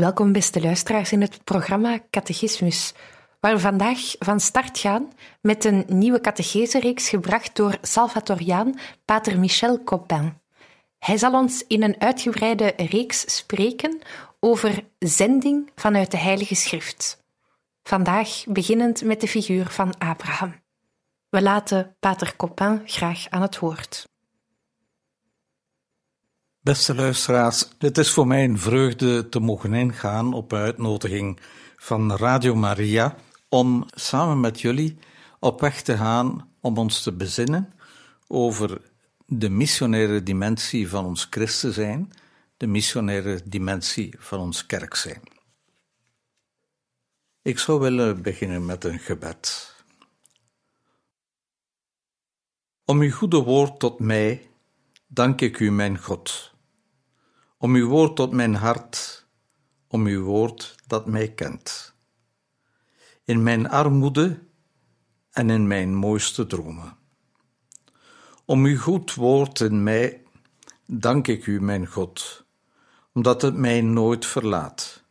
Welkom, beste luisteraars, in het programma Catechismus, waar we vandaag van start gaan met een nieuwe catechese-reeks gebracht door Salvatoriaan Pater Michel Copin. Hij zal ons in een uitgebreide reeks spreken over zending vanuit de Heilige Schrift. Vandaag beginnend met de figuur van Abraham. We laten Pater Copin graag aan het woord. Beste luisteraars, het is voor mij een vreugde te mogen ingaan op uitnodiging van Radio Maria om samen met jullie op weg te gaan om ons te bezinnen over de missionaire dimensie van ons christen zijn, de missionaire dimensie van ons kerk zijn. Ik zou willen beginnen met een gebed. Om uw goede woord tot mij dank ik u, mijn God om uw woord tot mijn hart, om uw woord dat mij kent. In mijn armoede en in mijn mooiste dromen. Om uw goed woord in mij dank ik u, mijn God, omdat het mij nooit verlaat,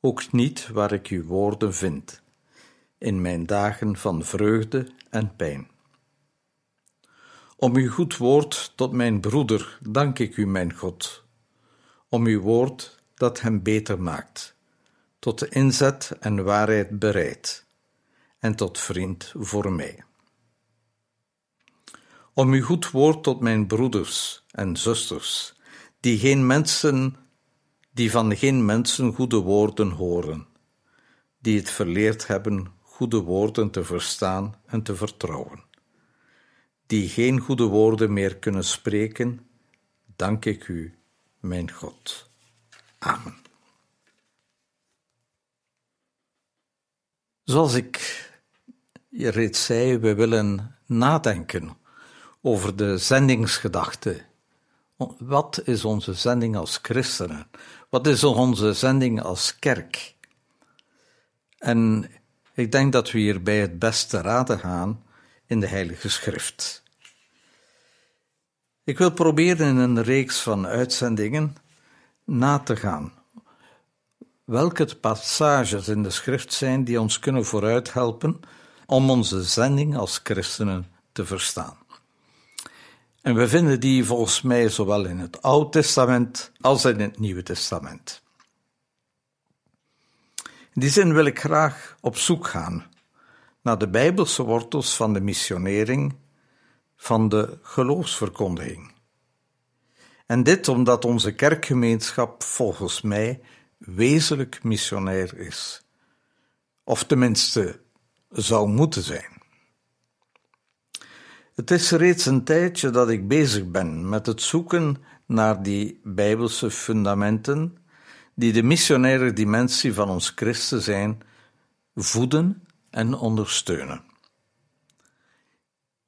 ook niet waar ik uw woorden vind, in mijn dagen van vreugde en pijn. Om uw goed woord tot mijn broeder dank ik u, mijn God om uw woord dat hem beter maakt, tot de inzet en waarheid bereid, en tot vriend voor mij. Om uw goed woord tot mijn broeders en zusters, die geen mensen, die van geen mensen goede woorden horen, die het verleerd hebben goede woorden te verstaan en te vertrouwen, die geen goede woorden meer kunnen spreken, dank ik u mijn God. Amen. Zoals ik je reeds zei, we willen nadenken over de zendingsgedachte. Wat is onze zending als christenen? Wat is onze zending als kerk? En ik denk dat we hierbij het beste raden gaan in de Heilige Schrift. Ik wil proberen in een reeks van uitzendingen na te gaan welke passages in de schrift zijn die ons kunnen vooruithelpen om onze zending als christenen te verstaan. En we vinden die volgens mij zowel in het Oude Testament als in het Nieuwe Testament. In die zin wil ik graag op zoek gaan naar de Bijbelse wortels van de missionering van de geloofsverkondiging. En dit omdat onze kerkgemeenschap volgens mij wezenlijk missionair is, of tenminste zou moeten zijn. Het is reeds een tijdje dat ik bezig ben met het zoeken naar die bijbelse fundamenten die de missionaire dimensie van ons christen zijn, voeden en ondersteunen.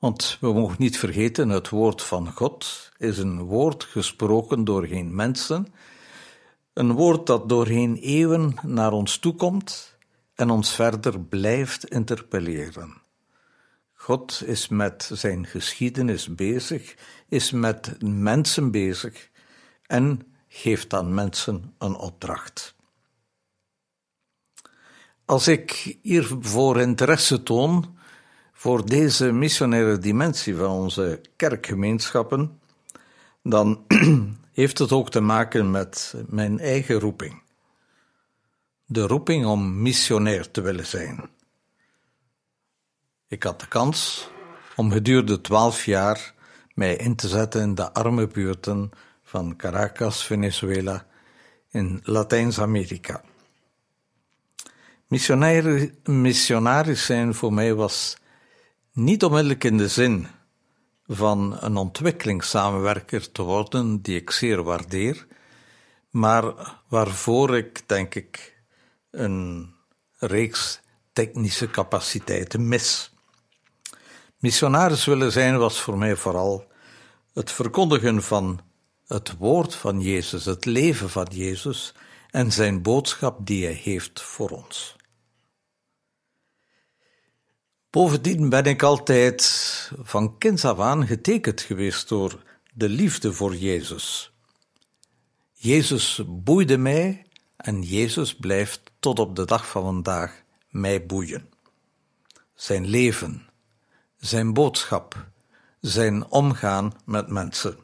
Want we mogen niet vergeten, het woord van God is een woord gesproken door geen mensen, een woord dat doorheen eeuwen naar ons toekomt en ons verder blijft interpelleren. God is met zijn geschiedenis bezig, is met mensen bezig en geeft aan mensen een opdracht. Als ik hiervoor interesse toon, voor deze missionaire dimensie van onze kerkgemeenschappen, dan heeft het ook te maken met mijn eigen roeping. De roeping om missionair te willen zijn. Ik had de kans om gedurende twaalf jaar mij in te zetten in de arme buurten van Caracas, Venezuela, in Latijns-Amerika. Missionaris zijn voor mij was niet onmiddellijk in de zin van een ontwikkelingssamenwerker te worden, die ik zeer waardeer, maar waarvoor ik, denk ik, een reeks technische capaciteiten mis. Missionaris willen zijn was voor mij vooral het verkondigen van het woord van Jezus, het leven van Jezus en zijn boodschap die hij heeft voor ons. Bovendien ben ik altijd van kinds af aan getekend geweest door de liefde voor Jezus. Jezus boeide mij en Jezus blijft tot op de dag van vandaag mij boeien. Zijn leven, zijn boodschap, zijn omgaan met mensen.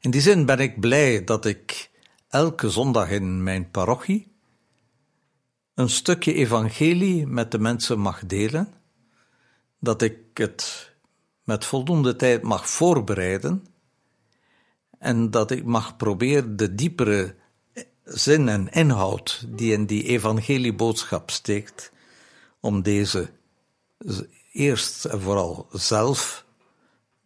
In die zin ben ik blij dat ik elke zondag in mijn parochie een stukje evangelie met de mensen mag delen, dat ik het met voldoende tijd mag voorbereiden en dat ik mag proberen de diepere zin en inhoud die in die evangelieboodschap steekt, om deze eerst en vooral zelf,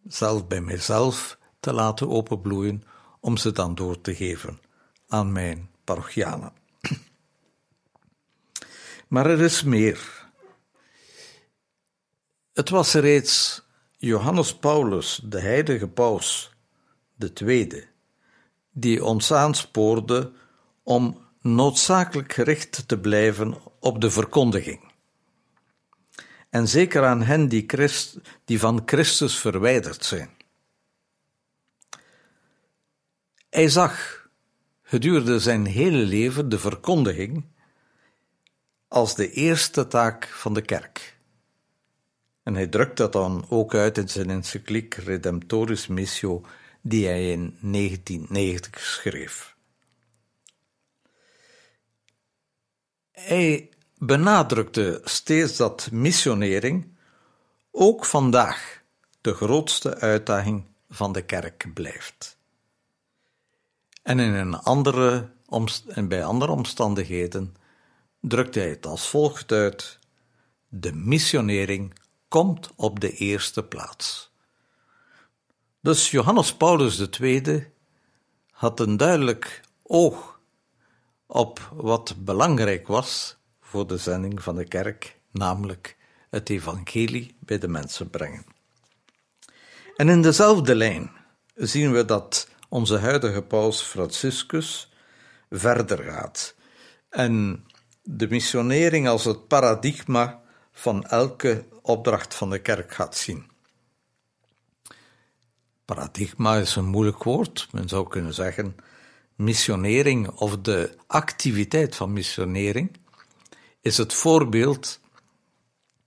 zelf bij mijzelf, te laten openbloeien, om ze dan door te geven aan mijn parochianen. Maar er is meer. Het was reeds Johannes Paulus, de heilige paus, de tweede, die ons aanspoorde om noodzakelijk gericht te blijven op de verkondiging. En zeker aan hen die, Christ, die van Christus verwijderd zijn. Hij zag gedurende zijn hele leven de verkondiging als de eerste taak van de kerk. En hij drukt dat dan ook uit in zijn encycliek Redemptoris Missio, die hij in 1990 schreef. Hij benadrukte steeds dat missionering ook vandaag de grootste uitdaging van de kerk blijft. En in een andere, bij andere omstandigheden drukt hij het als volgt uit: De missionering komt op de eerste plaats. Dus Johannes Paulus II had een duidelijk oog op wat belangrijk was voor de zending van de kerk, namelijk het evangelie bij de mensen brengen. En in dezelfde lijn zien we dat onze huidige paus Franciscus verder gaat en de missionering als het paradigma van elke opdracht van de kerk gaat zien. Paradigma is een moeilijk woord. Men zou kunnen zeggen missionering of de activiteit van missionering is het voorbeeld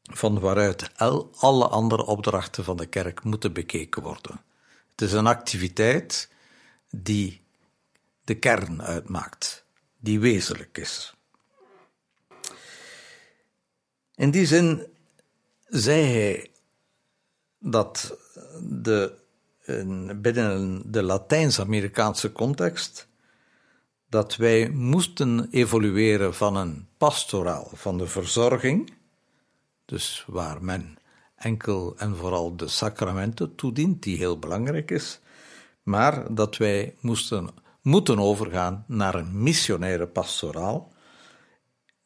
van waaruit alle andere opdrachten van de kerk moeten bekeken worden. Het is een activiteit die de kern uitmaakt, die wezenlijk is. In die zin zei hij dat de, binnen de Latijns-Amerikaanse context dat wij moesten evolueren van een pastoraal, van de verzorging, dus waar men enkel en vooral de sacramenten toedient, die heel belangrijk is, maar dat wij moesten, moeten overgaan naar een missionaire pastoraal,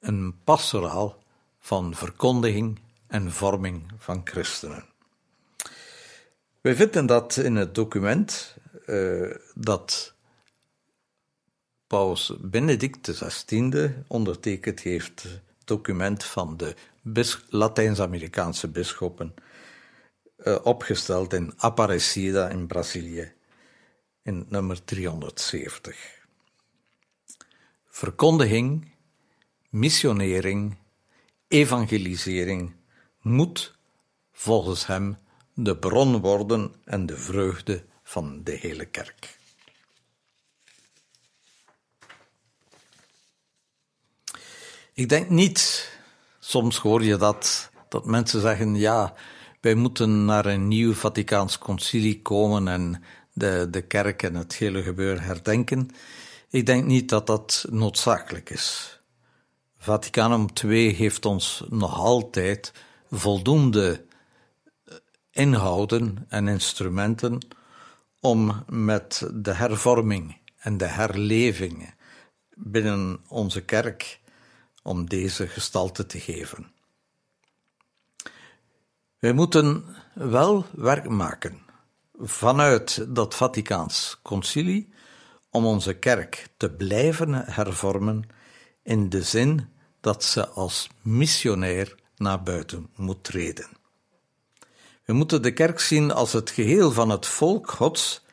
een pastoraal van verkondiging en vorming van christenen. Wij vinden dat in het document uh, dat Paus Benedict XVI ondertekend heeft, document van de Latijns-Amerikaanse bisschoppen, uh, opgesteld in Aparecida in Brazilië, in nummer 370. Verkondiging, missionering evangelisering moet volgens hem de bron worden en de vreugde van de hele kerk. Ik denk niet, soms hoor je dat, dat mensen zeggen: ja, wij moeten naar een nieuw Vaticaans concilie komen en de, de kerk en het hele gebeuren herdenken. Ik denk niet dat dat noodzakelijk is. Vaticanum II heeft ons nog altijd voldoende eh, inhouden en instrumenten om met de hervorming en de herleving binnen onze kerk om deze gestalte te geven. Wij moeten wel werk maken vanuit dat Vaticaans concilie om onze kerk te blijven hervormen in de zin dat ze als missionair naar buiten moet treden. We moeten de kerk zien als het geheel van het volk Gods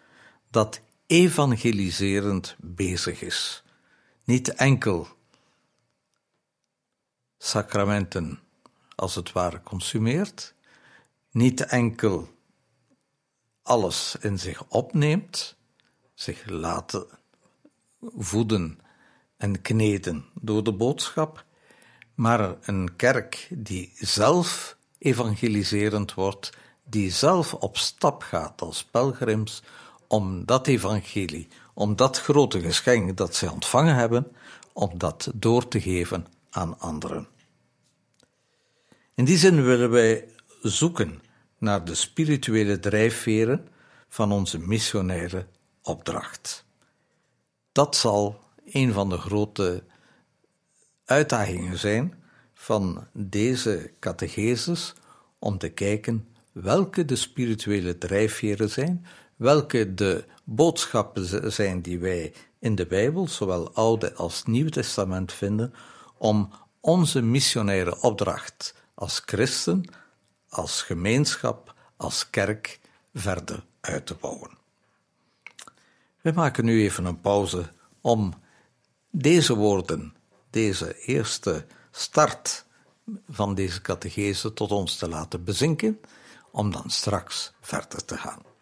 dat evangeliserend bezig is. Niet enkel sacramenten als het ware consumeert, niet enkel alles in zich opneemt, zich laten voeden en kneden door de boodschap, maar een kerk die zelf evangeliserend wordt, die zelf op stap gaat als pelgrims om dat evangelie, om dat grote geschenk dat zij ontvangen hebben, om dat door te geven aan anderen. In die zin willen wij zoeken naar de spirituele drijfveren van onze missionaire opdracht. Dat zal een van de grote uitdagingen zijn van deze catecheses om te kijken welke de spirituele drijfveren zijn, welke de boodschappen zijn die wij in de Bijbel, zowel Oude als Nieuw Testament, vinden, om onze missionaire opdracht als christen, als gemeenschap, als kerk verder uit te bouwen. We maken nu even een pauze om deze woorden, deze eerste start van deze catechese tot ons te laten bezinken, om dan straks verder te gaan.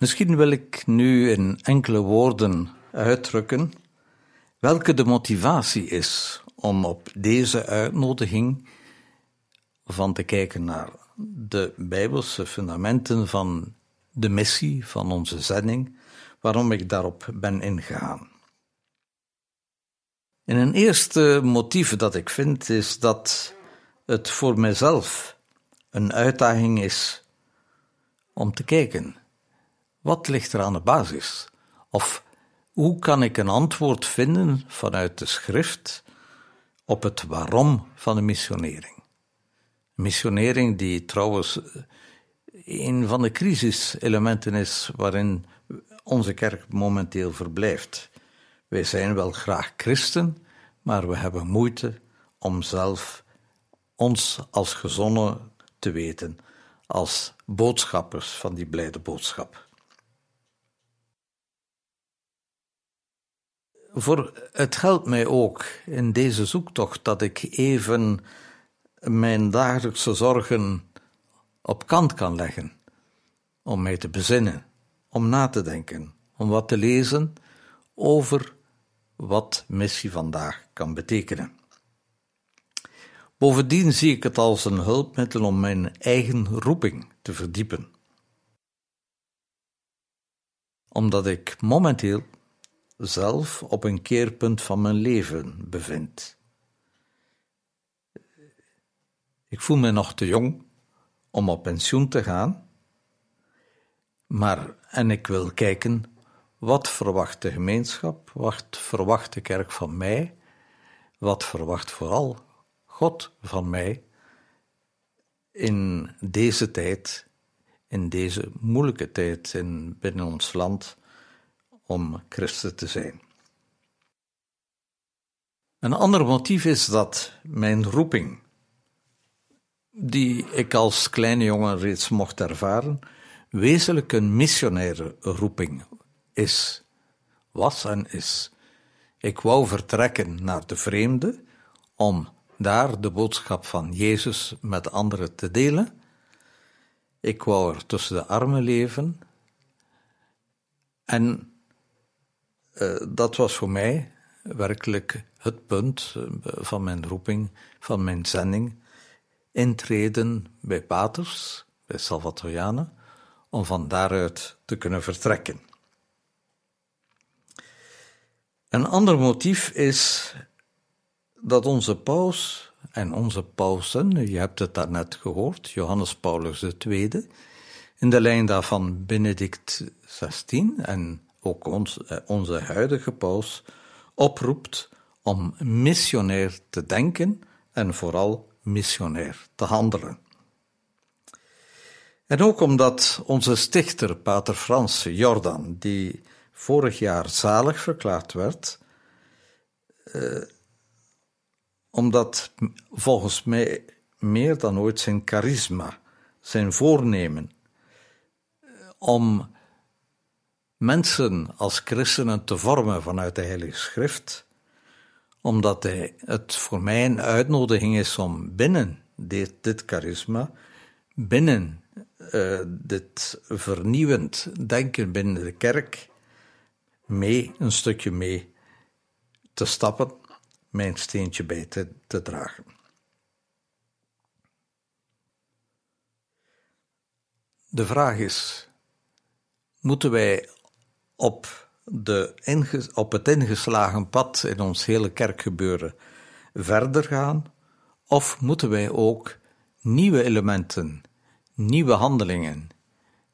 Misschien wil ik nu in enkele woorden uitdrukken welke de motivatie is om op deze uitnodiging van te kijken naar de bijbelse fundamenten van de missie, van onze zending, waarom ik daarop ben ingegaan. En een eerste motief dat ik vind is dat het voor mijzelf een uitdaging is om te kijken wat ligt er aan de basis? Of hoe kan ik een antwoord vinden vanuit de schrift op het waarom van de missionering? Missionering die trouwens een van de crisiselementen is waarin onze kerk momenteel verblijft. Wij zijn wel graag christen, maar we hebben moeite om zelf ons als gezonnen te weten, als boodschappers van die blijde boodschap. Voor het helpt mij ook in deze zoektocht dat ik even mijn dagelijkse zorgen op kant kan leggen, om mij te bezinnen, om na te denken, om wat te lezen over wat missie vandaag kan betekenen. Bovendien zie ik het als een hulpmiddel om mijn eigen roeping te verdiepen. Omdat ik momenteel zelf op een keerpunt van mijn leven bevind. Ik voel me nog te jong om op pensioen te gaan, maar en ik wil kijken wat verwacht de gemeenschap, wat verwacht de kerk van mij, wat verwacht vooral God van mij in deze tijd, in deze moeilijke tijd in, binnen ons land, om christen te zijn. Een ander motief is dat mijn roeping, die ik als kleine jongen reeds mocht ervaren, wezenlijk een missionaire roeping is, was en is. Ik wou vertrekken naar de vreemde om daar de boodschap van Jezus met anderen te delen. Ik wou er tussen de armen leven. En dat was voor mij werkelijk het punt uh, van mijn roeping, van mijn zending. Intreden bij paters, bij Salvatorianen, om van daaruit te kunnen vertrekken. Een ander motief is dat onze paus en onze pausen, je hebt het daarnet gehoord, Johannes Paulus II, in de lijn daarvan Benedict XVI en ook ons, eh, onze huidige paus, oproept om missionair te denken en vooral missionair te handelen. En ook omdat onze stichter, Pater Frans Jordan, die vorig jaar zalig verklaard werd, uh, omdat volgens mij meer dan ooit zijn charisma, zijn voornemen om mensen als christenen te vormen vanuit de Heilige Schrift, omdat het voor mij een uitnodiging is om binnen dit, dit charisma, binnen uh, dit vernieuwend denken binnen de kerk, mee, een stukje mee te stappen mijn steentje bij te, te dragen. De vraag is: moeten wij op, de op het ingeslagen pad in ons hele kerkgebeuren verder gaan? Of moeten wij ook nieuwe elementen, nieuwe handelingen,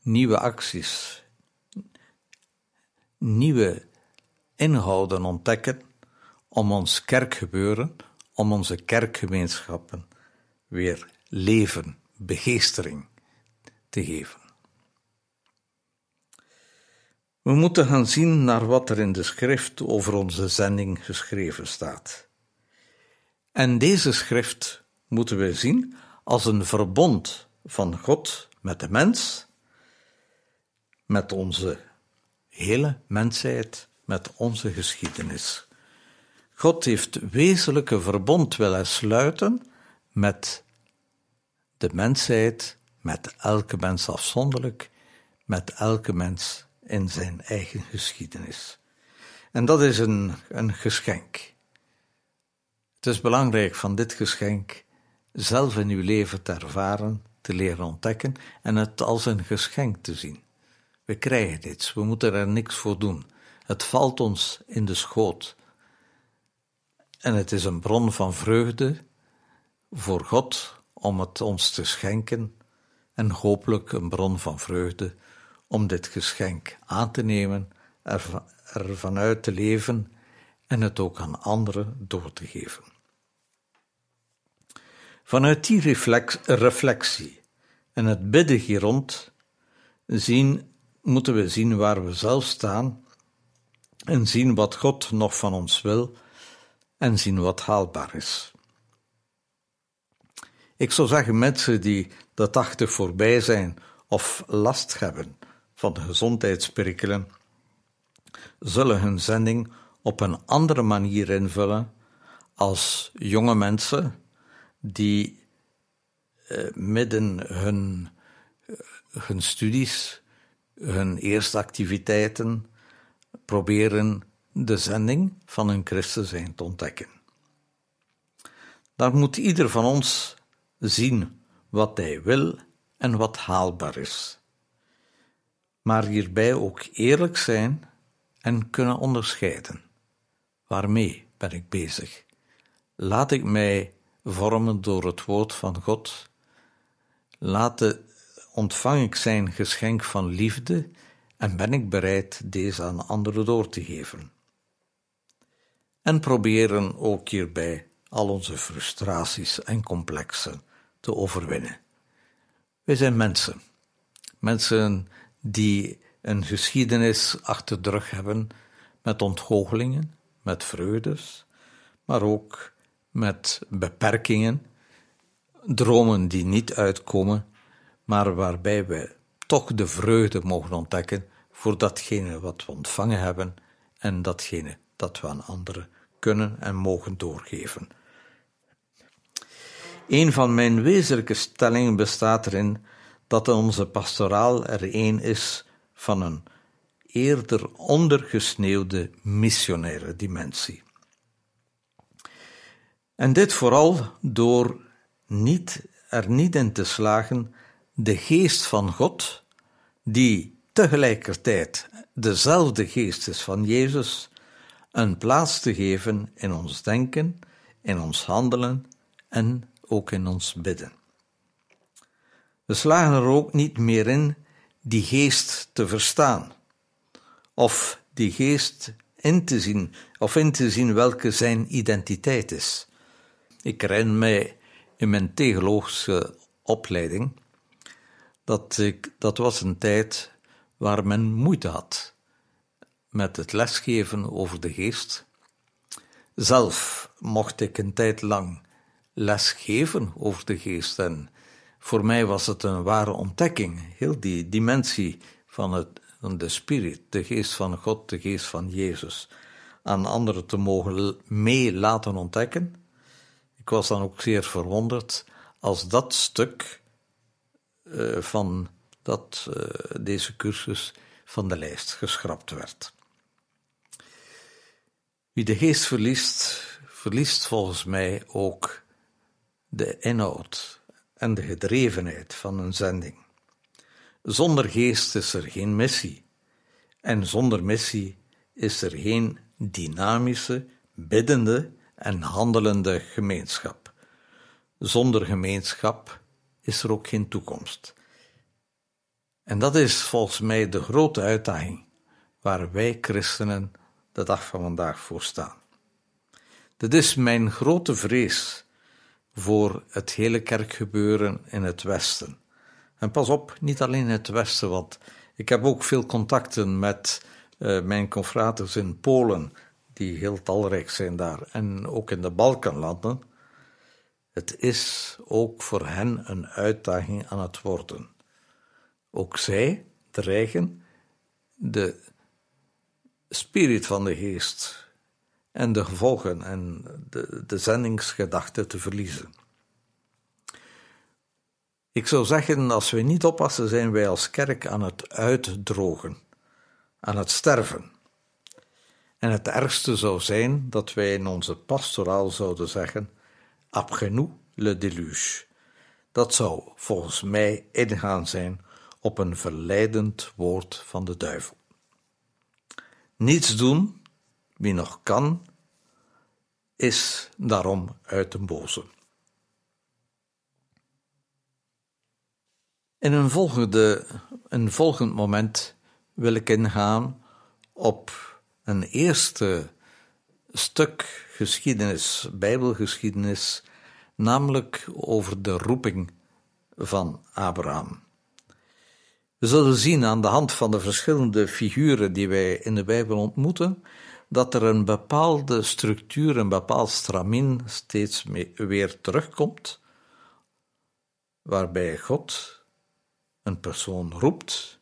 nieuwe acties, nieuwe inhouden ontdekken om ons kerkgebeuren, om onze kerkgemeenschappen weer leven, begeestering te geven. We moeten gaan zien naar wat er in de schrift over onze zending geschreven staat. En deze schrift moeten we zien als een verbond van God met de mens, met onze hele mensheid, met onze geschiedenis. God heeft wezenlijke verbond willen sluiten met de mensheid, met elke mens afzonderlijk, met elke mens in zijn eigen geschiedenis. En dat is een, een geschenk. Het is belangrijk van dit geschenk zelf in uw leven te ervaren, te leren ontdekken en het als een geschenk te zien. We krijgen iets, we moeten er niks voor doen. Het valt ons in de schoot. En het is een bron van vreugde voor God om het ons te schenken en hopelijk een bron van vreugde om dit geschenk aan te nemen, er vanuit te leven en het ook aan anderen door te geven. Vanuit die reflectie en het bidden hier rond zien, moeten we zien waar we zelf staan en zien wat God nog van ons wil en zien wat haalbaar is. Ik zou zeggen, mensen die de tachtig voorbij zijn of last hebben van de gezondheidsperikelen, zullen hun zending op een andere manier invullen als jonge mensen die eh, midden hun, eh, hun studies, hun eerste activiteiten, proberen de zending van hun christen zijn te ontdekken. Daar moet ieder van ons zien wat hij wil en wat haalbaar is. Maar hierbij ook eerlijk zijn en kunnen onderscheiden. Waarmee ben ik bezig? Laat ik mij vormen door het woord van God? Laat ontvang ik zijn geschenk van liefde en ben ik bereid deze aan anderen door te geven? En proberen ook hierbij al onze frustraties en complexen te overwinnen. Wij zijn mensen. Mensen die een geschiedenis achter de rug hebben met ontgoochelingen, met vreugdes, maar ook met beperkingen, dromen die niet uitkomen, maar waarbij we toch de vreugde mogen ontdekken voor datgene wat we ontvangen hebben en datgene dat we aan anderen kunnen en mogen doorgeven. Een van mijn wezenlijke stellingen bestaat erin dat onze pastoraal er een is van een eerder ondergesneeuwde missionaire dimensie. En dit vooral door niet, er niet in te slagen de geest van God, die tegelijkertijd dezelfde geest is van Jezus, een plaats te geven in ons denken, in ons handelen en ook in ons bidden. We slagen er ook niet meer in die geest te verstaan, of die geest in te zien, of in te zien welke zijn identiteit is. Ik herinner mij in mijn theologische opleiding dat ik, dat was een tijd waar men moeite had met het lesgeven over de geest. Zelf mocht ik een tijd lang lesgeven over de geest en voor mij was het een ware ontdekking, heel die dimensie van, het, de spirit, de geest van God, de geest van Jezus, aan anderen te mogen mee laten ontdekken. Ik was dan ook zeer verwonderd als dat stuk uh, van dat, uh, deze cursus van de lijst geschrapt werd. Wie de geest verliest, verliest volgens mij ook de inhoud en de gedrevenheid van een zending. Zonder geest is er geen missie. En zonder missie is er geen dynamische, biddende en handelende gemeenschap. Zonder gemeenschap is er ook geen toekomst. En dat is volgens mij de grote uitdaging waar wij christenen de dag van vandaag voor staan. Dit is mijn grote vrees voor het hele kerkgebeuren in het Westen. En pas op, niet alleen het Westen, want ik heb ook veel contacten met uh, mijn confraters in Polen, die heel talrijk zijn daar, en ook in de Balkanlanden. Het is ook voor hen een uitdaging aan het worden. Ook zij dreigen de spirit van de geest en de gevolgen en de, de zendingsgedachte te verliezen. Ik zou zeggen, als we niet oppassen, zijn wij als kerk aan het uitdrogen, aan het sterven. En het ergste zou zijn dat wij in onze pastoraal zouden zeggen: Abgenou le déluge. Dat zou volgens mij ingaan zijn op een verleidend woord van de duivel. Niets doen, wie nog kan, is daarom uit de boze. In een, volgende, een volgend moment wil ik ingaan op een eerste stuk geschiedenis, Bijbelgeschiedenis, namelijk over de roeping van Abraham. We zullen zien aan de hand van de verschillende figuren die wij in de Bijbel ontmoeten, dat er een bepaalde structuur, een bepaald stramien steeds weer terugkomt, waarbij God een persoon roept,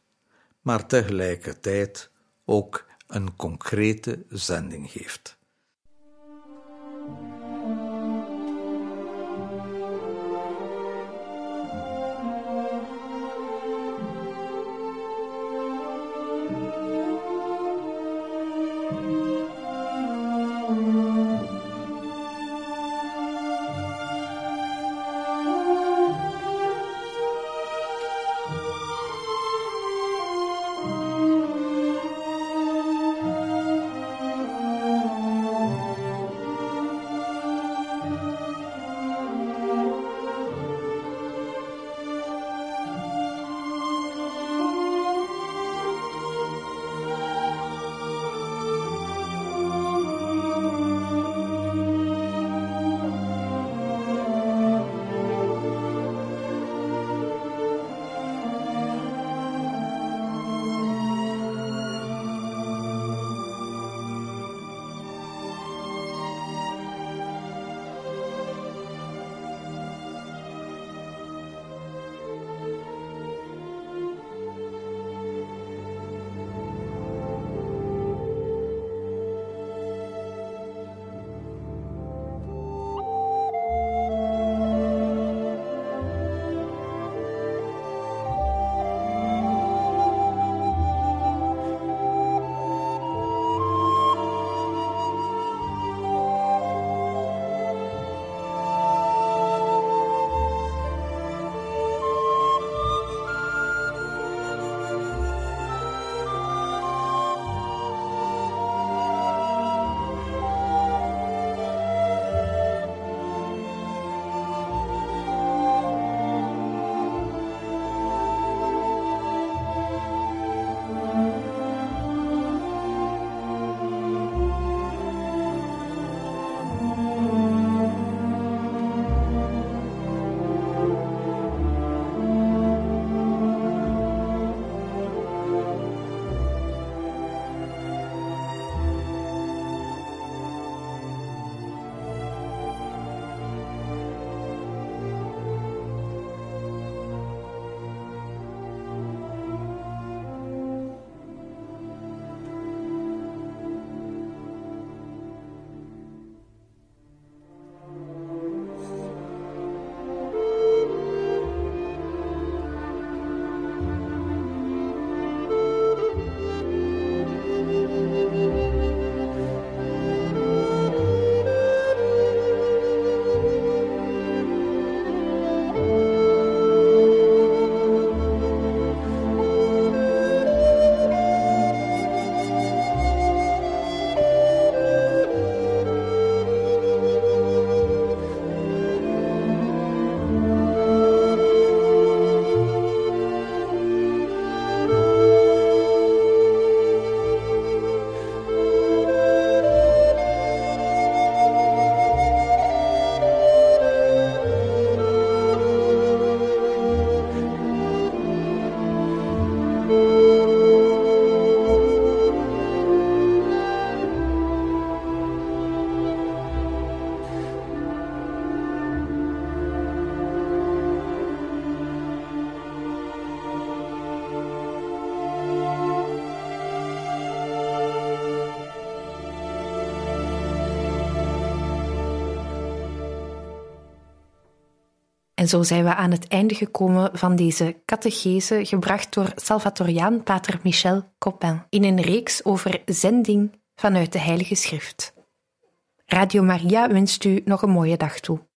maar tegelijkertijd ook een concrete zending geeft. En zo zijn we aan het einde gekomen van deze catechese, gebracht door Salvatoriaan Pater Michel Copin, in een reeks over zending vanuit de Heilige Schrift. Radio Maria wenst u nog een mooie dag toe.